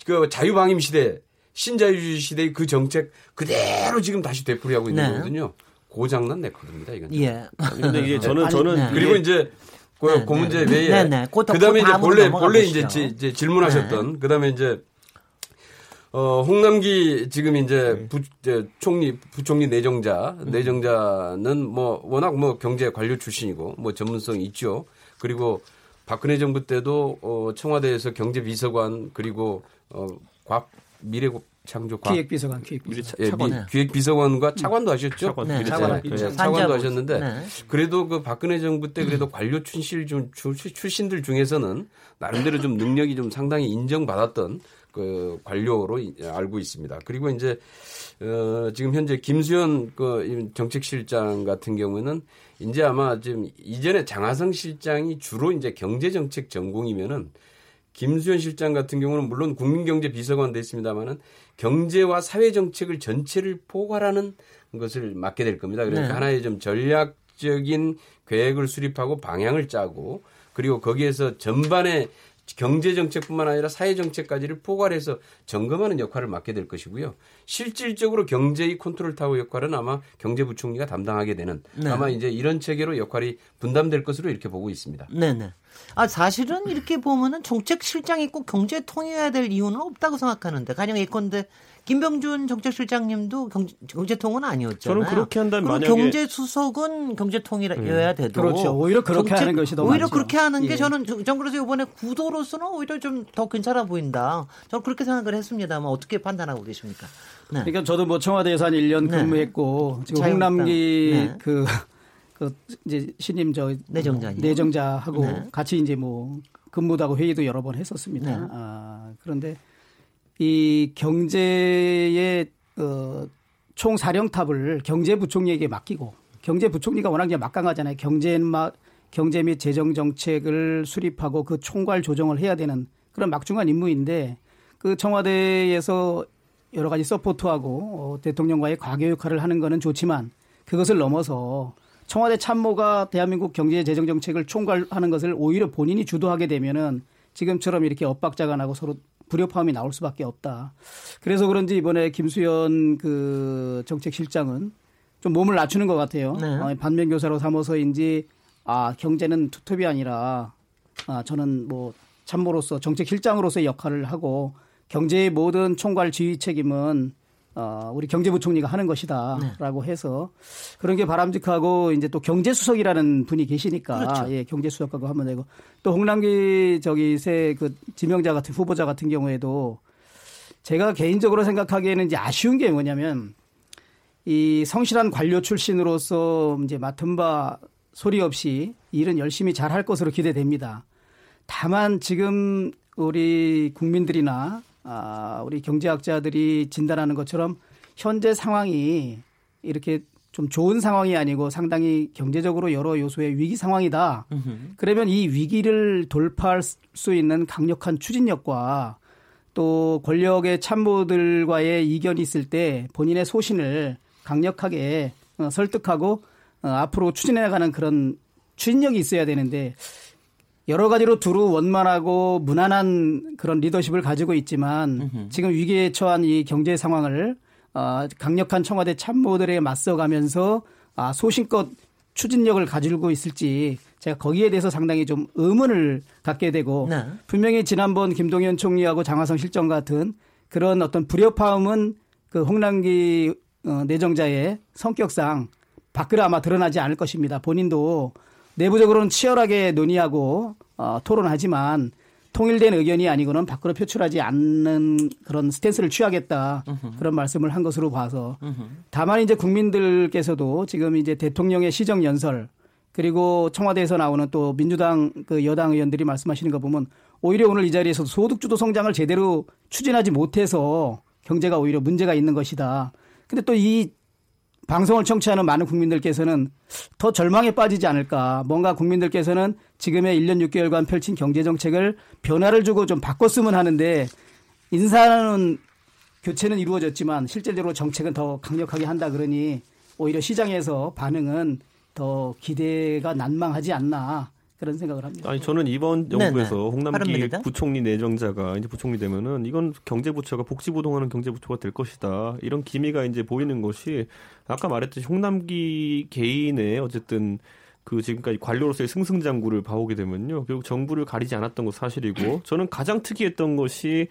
그 자유방임 시대 신자유주의 시대의 그 정책 그대로 지금 다시 되풀이하고 있는 네. 거거든요. 고장난 네코드입니다. 이건. 예. 근데 이게 저는 저는 네. 그리고 이제 그, 네, 그 문제 네. 외에 네, 네. 그, 다음에 이제 본래 본래 이제, 이제 질문하셨던 네. 그다음에 이제 어 홍남기 지금 이제 네. 부 이제 총리 부총리 내정자 음. 내정자는 뭐 워낙 뭐 경제 관료 출신이고 뭐 전문성이 있죠. 그리고 박근혜 정부 때도 어 청와대에서 경제 비서관 그리고 어과학 미래 창조 과학 기획비서관 기획비서관 예, 미, 기획비서관과 차관도 하셨죠. 차관, 네, 차관, 네, 차관도 하셨는데 네. 그래도 그 박근혜 정부 때 그래도 관료 출신 중 출신들 중에서는 나름대로 좀 능력이 좀 상당히 인정받았던 그 관료로 알고 있습니다. 그리고 이제 어 지금 현재 김수현 그 정책실장 같은 경우는 이제 아마 지금 이전에 장하성 실장이 주로 이제 경제정책 전공이면은 김수현 실장 같은 경우는 물론 국민경제 비서관도 있습니다만은 경제와 사회정책을 전체를 포괄하는 것을 맡게 될 겁니다. 그러니까 네. 하나의 좀 전략적인 계획을 수립하고 방향을 짜고 그리고 거기에서 전반의 경제 정책뿐만 아니라 사회 정책까지를 포괄해서 점검하는 역할을 맡게 될 것이고요. 실질적으로 경제의 컨트롤 타워 역할은 아마 경제부총리가 담당하게 되는 네. 아마 이제 이런 체계로 역할이 분담될 것으로 이렇게 보고 있습니다. 네, 네. 아 사실은 이렇게 보면은 정책 실장이 꼭 경제 통해야 될 이유는 없다고 생각하는데 가령 예컨대 김병준 정책실장님도 경제, 통은 아니었잖아요. 저는 그렇게 한다면 만약에 경제 수석은 경제통이어야 음. 돼도 그렇죠. 오히려 그렇게 정책, 하는 것이 더 오히려 많죠. 그렇게 하는 게 예. 저는 전 그래서 이번에 구도로서는 오히려 좀 더 괜찮아 보인다. 저는 그렇게 생각을 했습니다만 어떻게 판단하고 계십니까? 네. 그러니까 저도 뭐 청와대에서 한 1년 근무했고 네. 지금 홍남기 네. 그, 그 이제 신임 저 내정자 내정자하고 네. 같이 이제 뭐 근무도 하고 회의도 여러 번 했었습니다. 네. 아, 그런데 이 경제의 어, 총사령탑을 경제부총리에게 맡기고 경제부총리가 워낙 막강하잖아요. 경제 막 경제 및 재정 정책을 수립하고 그 총괄 조정을 해야 되는 그런 막중한 임무인데 그 청와대에서 여러 가지 서포트하고 어, 대통령과의 과교 역할을 하는 거는 좋지만 그것을 넘어서 청와대 참모가 대한민국 경제 재정 정책을 총괄하는 것을 오히려 본인이 주도하게 되면은 지금처럼 이렇게 엇박자가 나고 서로 불협화음이 나올 수밖에 없다. 그래서 그런지 이번에 김수현 그 정책실장은 좀 몸을 낮추는 것 같아요. 네. 어, 반면 교사로 삼아서인지 아 경제는 투톱이 아니라 아 저는 뭐 참모로서 정책실장으로서의 역할을 하고 경제의 모든 총괄 지휘 책임은 어, 우리 경제부총리가 하는 것이다라고 네. 해서 그런 게 바람직하고 이제 또 경제수석이라는 분이 계시니까 그렇죠. 예, 경제수석하고 하면 되고 또 홍남기 저기 새 그 지명자 같은 후보자 같은 경우에도 제가 개인적으로 생각하기에는 이제 아쉬운 게 뭐냐면 이 성실한 관료 출신으로서 이제 맡은 바 소리 없이 일은 열심히 잘 할 것으로 기대됩니다. 다만 지금 우리 국민들이나 아, 우리 경제학자들이 진단하는 것처럼 현재 상황이 이렇게 좀 좋은 상황이 아니고 상당히 경제적으로 여러 요소의 위기 상황이다. 그러면 이 위기를 돌파할 수 있는 강력한 추진력과 또 권력의 참모들과의 이견이 있을 때 본인의 소신을 강력하게 어, 설득하고 어, 앞으로 추진해 나가는 그런 추진력이 있어야 되는데 여러 가지로 두루 원만하고 무난한 그런 리더십을 가지고 있지만 으흠. 지금 위기에 처한 이 경제 상황을 어, 강력한 청와대 참모들에 맞서가면서 아, 소신껏 추진력을 가지고 있을지 제가 거기에 대해서 상당히 좀 의문을 갖게 되고 네. 분명히 지난번 김동연 총리하고 장하성 실장 같은 그런 어떤 불협화음은 그 홍남기 어, 내정자의 성격상 밖으로 아마 드러나지 않을 것입니다. 본인도 내부적으로는 치열하게 논의하고 어, 토론하지만 통일된 의견이 아니고는 밖으로 표출하지 않는 그런 스탠스를 취하겠다 으흠. 그런 말씀을 한 것으로 봐서 으흠. 다만 이제 국민들께서도 지금 이제 대통령의 시정 연설 그리고 청와대에서 나오는 또 민주당 그 여당 의원들이 말씀하시는 거 보면 오히려 오늘 이 자리에서 소득주도 성장을 제대로 추진하지 못해서 경제가 오히려 문제가 있는 것이다. 근데 또 이 방송을 청취하는 많은 국민들께서는 더 절망에 빠지지 않을까. 뭔가 국민들께서는 지금의 1년 6개월간 펼친 경제 정책을 변화를 주고 좀 바꿨으면 하는데 인사는 교체는 이루어졌지만 실질적으로 정책은 더 강력하게 한다 그러니 오히려 시장에서 반응은 더 기대가 난망하지 않나 그런 생각을 합니다. 아니 저는 이번 정부에서 네네. 홍남기 부총리 내정자가 이제 부총리 되면은 이건 경제부처가 복지부동하는 경제부처가 될 것이다. 이런 기미가 이제 보이는 것이 아까 말했듯이 홍남기 개인의 어쨌든 그 지금까지 관료로서의 승승장구를 봐오게 되면요. 결국 정부를 가리지 않았던 것 사실이고 저는 가장 특이했던 것이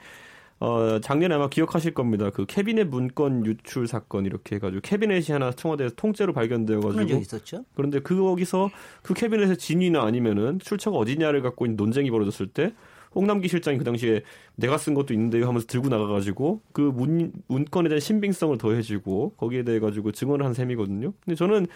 어, 작년에 아마 기억하실 겁니다. 그 캐비넷 문건 유출 사건 이렇게 해가지고 캐비넷이 하나 청와대에서 통째로 발견되어가지고 있었죠. 그런데 그 거기서 그 캐비넷의 진위나 아니면은 출처가 어디냐를 갖고 있는 논쟁이 벌어졌을 때 홍남기 실장이 그 당시에 내가 쓴 것도 있는데요 하면서 들고 나가가지고 그 문, 문건에 대한 신빙성을 더해주고 거기에 대해 가지고 증언을 한 셈이거든요. 근데 저는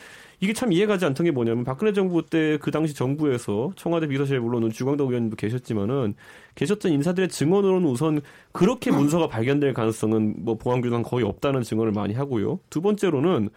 이게 참 이해가지 않던 게 뭐냐면 박근혜 정부 때 그 당시 정부에서 청와대 비서실에 물론 주광덕 의원님도 계셨지만은 계셨던 인사들의 증언으로는 우선 그렇게 문서가 발견될 가능성은 뭐 보안규정 거의 없다는 증언을 많이 하고요. 두 번째로는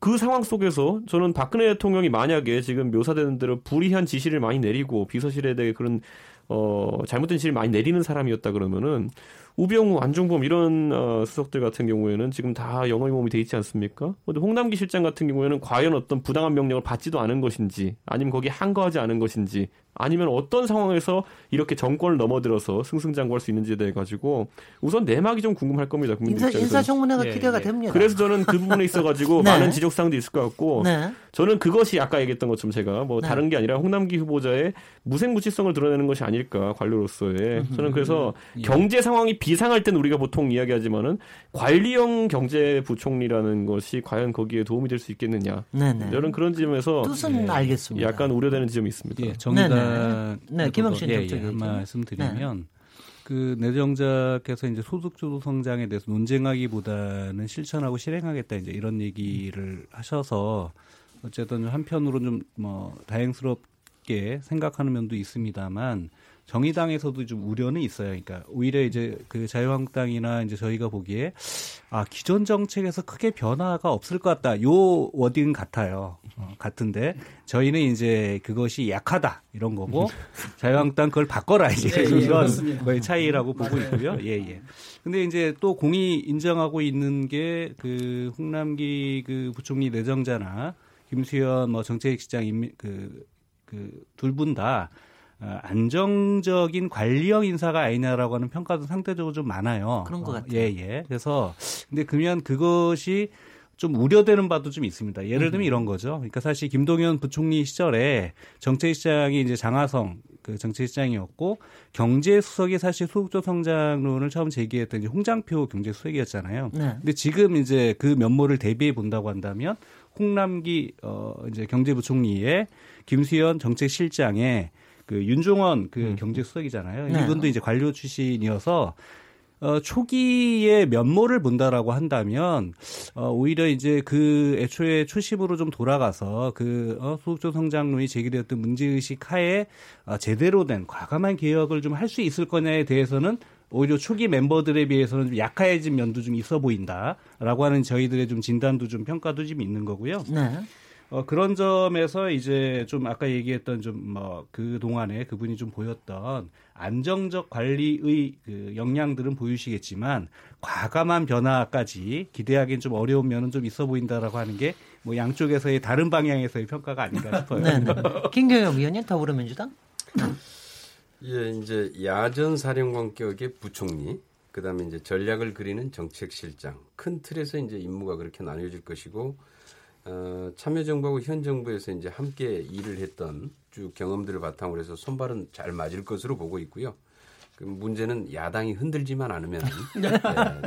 그 상황 속에서 저는 박근혜 대통령이 만약에 지금 묘사되는 대로 불이한 지시를 많이 내리고 비서실에 대해 그런 어, 잘못된 지시를 많이 내리는 사람이었다 그러면은 우병우, 안종범 이런 어, 수석들 같은 경우에는 지금 다 영어의 몸이 돼 있지 않습니까? 근데 홍남기 실장 같은 경우에는 과연 어떤 부당한 명령을 받지도 않은 것인지 아니면 거기에 한거하지 않은 것인지 아니면 어떤 상황에서 이렇게 정권을 넘어들어서 승승장구할 수 있는지에 대해 가지고 우선 내막이 좀 궁금할 겁니다. 인사, 인사청문회가 예, 기대가 예. 됩니다. 그래서 저는 그 부분에 있어 가지고 네. 많은 지적사항도 있을 것 같고 네. 저는 그것이 아까 얘기했던 것처럼 제가 뭐 네. 다른 게 아니라 홍남기 후보자의 무색무취성을 드러내는 것이 아닐까 관료로서의 저는 그래서 예. 경제 상황이 비상할 때는 우리가 보통 이야기하지만은 관리형 경제부총리라는 것이 과연 거기에 도움이 될 수 있겠느냐. 네네. 저는 그런 점에서 뜻은 예, 알겠습니다. 약간 우려되는 지점이 있습니다. 예, 정의당 네, 김학신 예, 예, 한 말씀드리면 네. 그 내정자께서 이제 소득주도 성장에 대해서 논쟁하기보다는 실천하고 실행하겠다 이제 이런 얘기를 하셔서 어쨌든 한편으로 좀 뭐 다행스럽게 생각하는 면도 있습니다만 정의당에서도 좀 우려는 있어요. 그러니까 오히려 이제 그 자유한국당이나 이제 저희가 보기에 아 기존 정책에서 크게 변화가 없을 것 같다. 요 워딩 같아요. 어, 같은데 저희는 이제 그것이 약하다 이런 거고 자유한국당 그걸 바꿔라 이제 네, 이런 거의 차이라고 보고 있고요. 예 예. 근데 이제 또 공이 인정하고 있는 게 그 홍남기 그 부총리 내정자나 김수현 뭐 정책시장 인민 그그 둘 분다 어, 안정적인 관리형 인사가 아니냐라고 하는 평가도 상대적으로 좀 많아요. 그런 것 어, 같아요. 예, 예. 그래서 근데 그러면 그것이 좀 우려되는 바도 좀 있습니다. 예를 들면 이런 거죠. 그러니까 사실 김동연 부총리 시절에 정책시장이 이제 장하성 그 정책시장이었고 경제수석이 사실 소득적 성장론을 처음 제기했던 이제 홍장표 경제수석이었잖아요. 네. 근데 지금 이제 그 면모를 대비해 본다고 한다면 홍남기 어 이제 경제부총리의 김수현 정책실장의 그 윤종원 그 음. 경제수석이잖아요. 네. 이분도 이제 관료 출신이어서 어, 초기에 면모를 본다라고 한다면 어, 오히려 이제 그 애초에 초심으로 좀 돌아가서 그 어, 소득적 성장론이 제기되었던 문제의식 하에 어, 제대로 된 과감한 개혁을 좀 할 수 있을 거냐에 대해서는 오히려 초기 멤버들에 비해서는 좀 약해진 면도 좀 있어 보인다라고 하는 저희들의 좀 진단도 좀 평가도 좀 있는 거고요. 네. 어, 그런 점에서 이제 좀 아까 얘기했던 좀뭐그 동안에 그분이 좀 보였던 안정적 관리의 그 역량들은 보이시겠지만 과감한 변화까지 기대하기는 좀 어려운 면은 좀 있어 보인다라고 하는 게 뭐 양쪽에서의 다른 방향에서의 평가가 아닌가 싶어요. 네, 네. 김경영 위원님 더불어민주당. 예, 이제 야전 사령관격의 부총리, 그다음에 이제 전략을 그리는 정책실장 큰 틀에서 이제 임무가 그렇게 나뉘어질 것이고 어, 참여정부하고 현 정부에서 이제 함께 일을 했던 쭉 경험들을 바탕으로 해서 손발은 잘 맞을 것으로 보고 있고요. 그 문제는 야당이 흔들지만 않으면 네,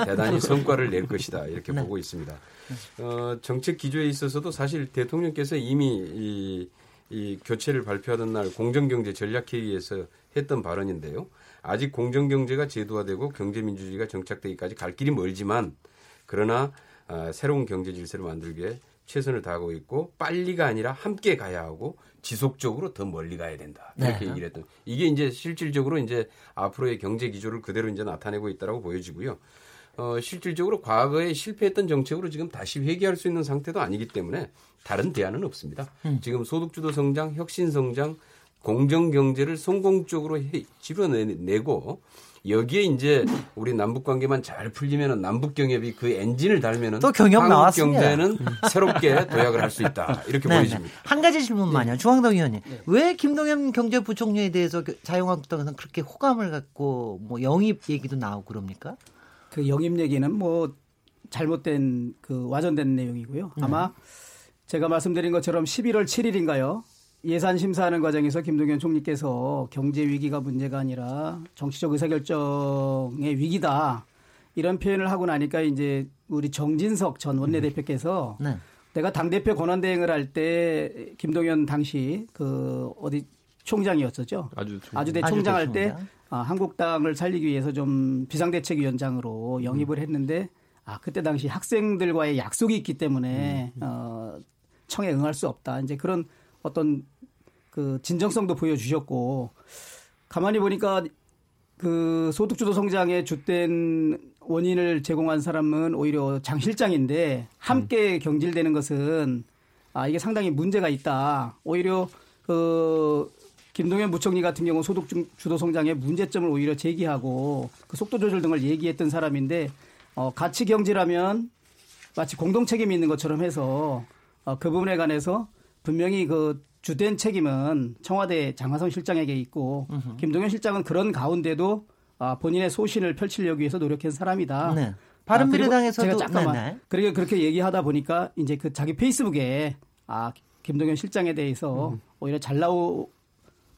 대단히 성과를 낼 것이다 이렇게 네. 보고 있습니다. 어, 정책 기조에 있어서도 사실 대통령께서 이미 이, 이 교체를 발표하던 날 공정경제 전략회의에서 했던 발언인데요. 아직 공정경제가 제도화되고 경제민주주의가 정착되기까지 갈 길이 멀지만 그러나 어, 새로운 경제 질서를 만들기에 최선을 다하고 있고 빨리가 아니라 함께 가야 하고 지속적으로 더 멀리 가야 된다. 이렇게 네. 얘기를 했던. 이게 이제 실질적으로 이제 앞으로의 경제 기조를 그대로 이제 나타내고 있다라고 보여지고요. 어, 실질적으로 과거에 실패했던 정책으로 지금 다시 회귀할 수 있는 상태도 아니기 때문에 다른 대안은 없습니다. 음. 지금 소득주도 성장, 혁신 성장, 공정 경제를 성공적으로 집어내고 여기에 이제 우리 남북 관계만 잘 풀리면은 남북 경협이 그 엔진을 달면은 또 경협 나왔습니다. 경제는 새롭게 도약을 할 수 있다 이렇게 네, 보여집니다. 네. 한 가지 질문만요. 네. 주황동 의원님 네. 왜 김동연 경제부총리에 대해서 그 자유한국당에서는 그렇게 호감을 갖고 뭐 영입 얘기도 나오고 그럽니까? 그 영입 얘기는 뭐 잘못된 그 와전된 내용이고요. 아마 네. 제가 말씀드린 것처럼 11월 7일인가요? 예산 심사하는 과정에서 김동연 총리께서 경제 위기가 문제가 아니라 정치적 의사결정의 위기다 이런 표현을 하고 나니까 이제 우리 정진석 전 원내대표께서 네. 내가 당 대표 권한 대행을 할 때 김동연 당시 그 어디 총장이었었죠. 아주 아주대 총장 할때 아, 한국당을 살리기 위해서 좀 비상대책위원장으로 영입을 했는데 아 그때 당시 학생들과의 약속이 있기 때문에 음. 어, 청에 응할 수 없다. 이제 그런 어떤 그 진정성도 보여주셨고 가만히 보니까 그 소득주도 성장의 주된 원인을 제공한 사람은 오히려 장 실장인데 함께 음. 경질되는 것은 아 이게 상당히 문제가 있다. 오히려 그 김동연 부총리 같은 경우 소득 주도 성장의 문제점을 오히려 제기하고 그 속도 조절 등을 얘기했던 사람인데 어 가치 경제라면 마치 공동 책임이 있는 것처럼 해서 어, 그 부분에 관해서 분명히 그 주된 책임은 청와대 장하성 실장에게 있고 으흠. 김동연 실장은 그런 가운데도 아, 본인의 소신을 펼치려기 위해서 노력한 사람이다. 네. 바른미래당에서도 아, 제가 잠깐만 네네. 그렇게 그렇게 얘기하다 보니까 이제 그 자기 페이스북에 아 김동연 실장에 대해서 음. 오히려 잘 나오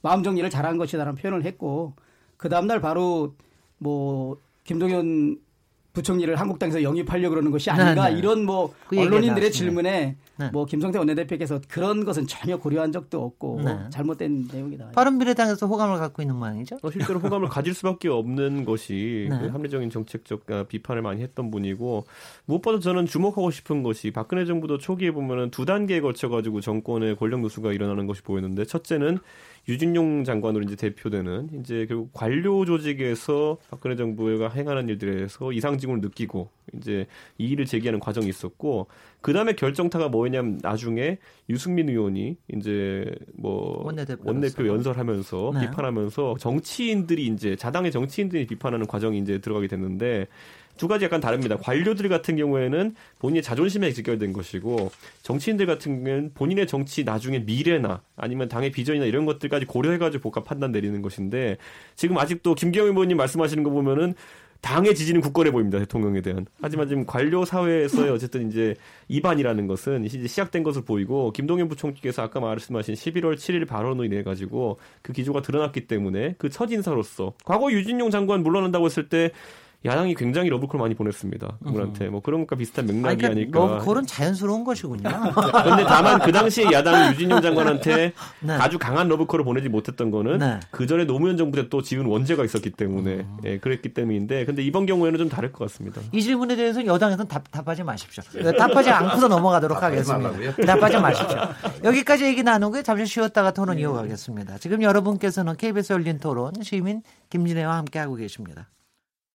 마음 정리를 잘한 것이다라는 표현을 했고 그 다음 날 바로 뭐 김동연 부총리를 한국당에서 영입하려고 그러는 것이 아닌가 네, 네. 이런 뭐 그 언론인들의 질문에 네. 뭐 김성태 원내대표께서 그런 것은 전혀 고려한 적도 없고 네. 잘못된 내용이다. 바른미래당에서 호감을 갖고 있는 모양이죠. 어, 실제로 호감을 가질 수밖에 없는 것이 네. 그 합리적인 정책적 아, 비판을 많이 했던 분이고 무엇보다 저는 주목하고 싶은 것이 박근혜 정부도 초기에 보면은 두 단계에 걸쳐 가지고 정권의 권력 누수가 일어나는 것이 보이는데 첫째는 유진용 장관으로 이제 대표되는 이제 결국 관료 조직에서 박근혜 정부가 행하는 일들에 대해서 이상징후를 느끼고 이제 이의를 제기하는 과정이 있었고 그 다음에 결정타가 뭐였냐면 나중에 유승민 의원이 이제 뭐 원내대표 연설하면서 네. 비판하면서 정치인들이 이제 자당의 정치인들이 비판하는 과정이 이제 들어가게 됐는데 두 가지 약간 다릅니다. 관료들 같은 경우에는 본인의 자존심에 직결된 것이고 정치인들 같은 경우에는 본인의 정치 나중에 미래나 아니면 당의 비전이나 이런 것들까지 고려해가지고 복합 판단 내리는 것인데 지금 아직도 김경희 의원님 말씀하시는 거 보면은 당의 지지는 굳건해 보입니다 대통령에 대한. 하지만 지금 관료 사회에서의 어쨌든 이제 이반이라는 것은 이제 시작된 것을 보이고 김동연 부총리께서 아까 말씀하신 11월 7일 발언으로 인해 가지고 그 기조가 드러났기 때문에 그 첫 인사로서 과거 유진룡 장관 물러난다고 했을 때 야당이 굉장히 러브콜 많이 보냈습니다. 그분한테 뭐 그런 것과 비슷한 맥락이 그러니까 아닐까. 러브콜은 자연스러운 것이군요. 그런데 다만 그 당시에 야당 유진룡 장관한테 네. 아주 강한 러브콜을 보내지 못했던 거는 네. 그 전에 노무현 정부 때 또 지은 원죄가 있었기 때문에 음. 예, 그랬기 때문인데 근데 이번 경우에는 좀 다를 것 같습니다. 이 질문에 대해서는 여당에서는 답, 답하지 마십시오. 답하지 않고서 넘어가도록 하겠습니다. 답하지 마십시오. 여기까지 얘기 나누고 잠시 쉬었다가 토론 네. 이어가겠습니다. 지금 여러분께서는 KBS 열린 토론 시민 김진애와 함께하고 계십니다.